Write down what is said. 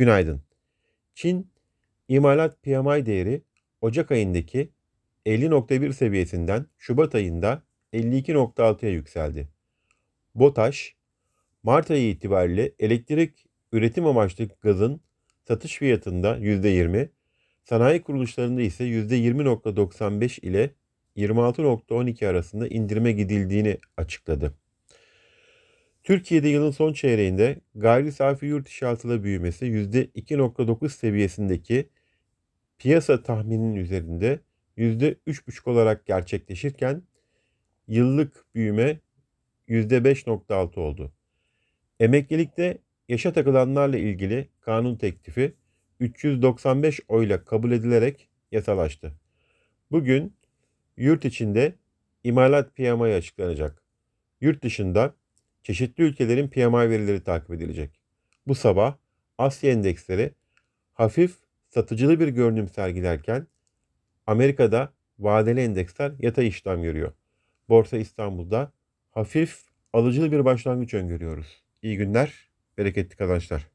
Günaydın. Çin imalat PMI değeri Ocak ayındaki 50.1 seviyesinden Şubat ayında 52.6'ya yükseldi. BOTAŞ, Mart ayı itibariyle elektrik üretim amaçlı gazın satış fiyatında %20, sanayi kuruluşlarında ise %20.95 ile 26.12 arasında indirime gidildiğini açıkladı. Türkiye'de yılın son çeyreğinde gayri safi yurt içi hasıla büyümesi %2.9 seviyesindeki piyasa tahmininin üzerinde %3.5 olarak gerçekleşirken yıllık büyüme %5.6 oldu. Emeklilikte yaşa takılanlarla ilgili kanun teklifi 395 oyla kabul edilerek yasalaştı. Bugün yurt içinde imalat PMI açıklanacak. Yurt dışında çeşitli ülkelerin PMI verileri takip edilecek. Bu sabah Asya endeksleri hafif satıcılı bir görünüm sergilerken Amerika'da vadeli endeksler yatay işlem görüyor. Borsa İstanbul'da hafif alıcılı bir başlangıç öngörüyoruz. İyi günler, bereketli kazançlar.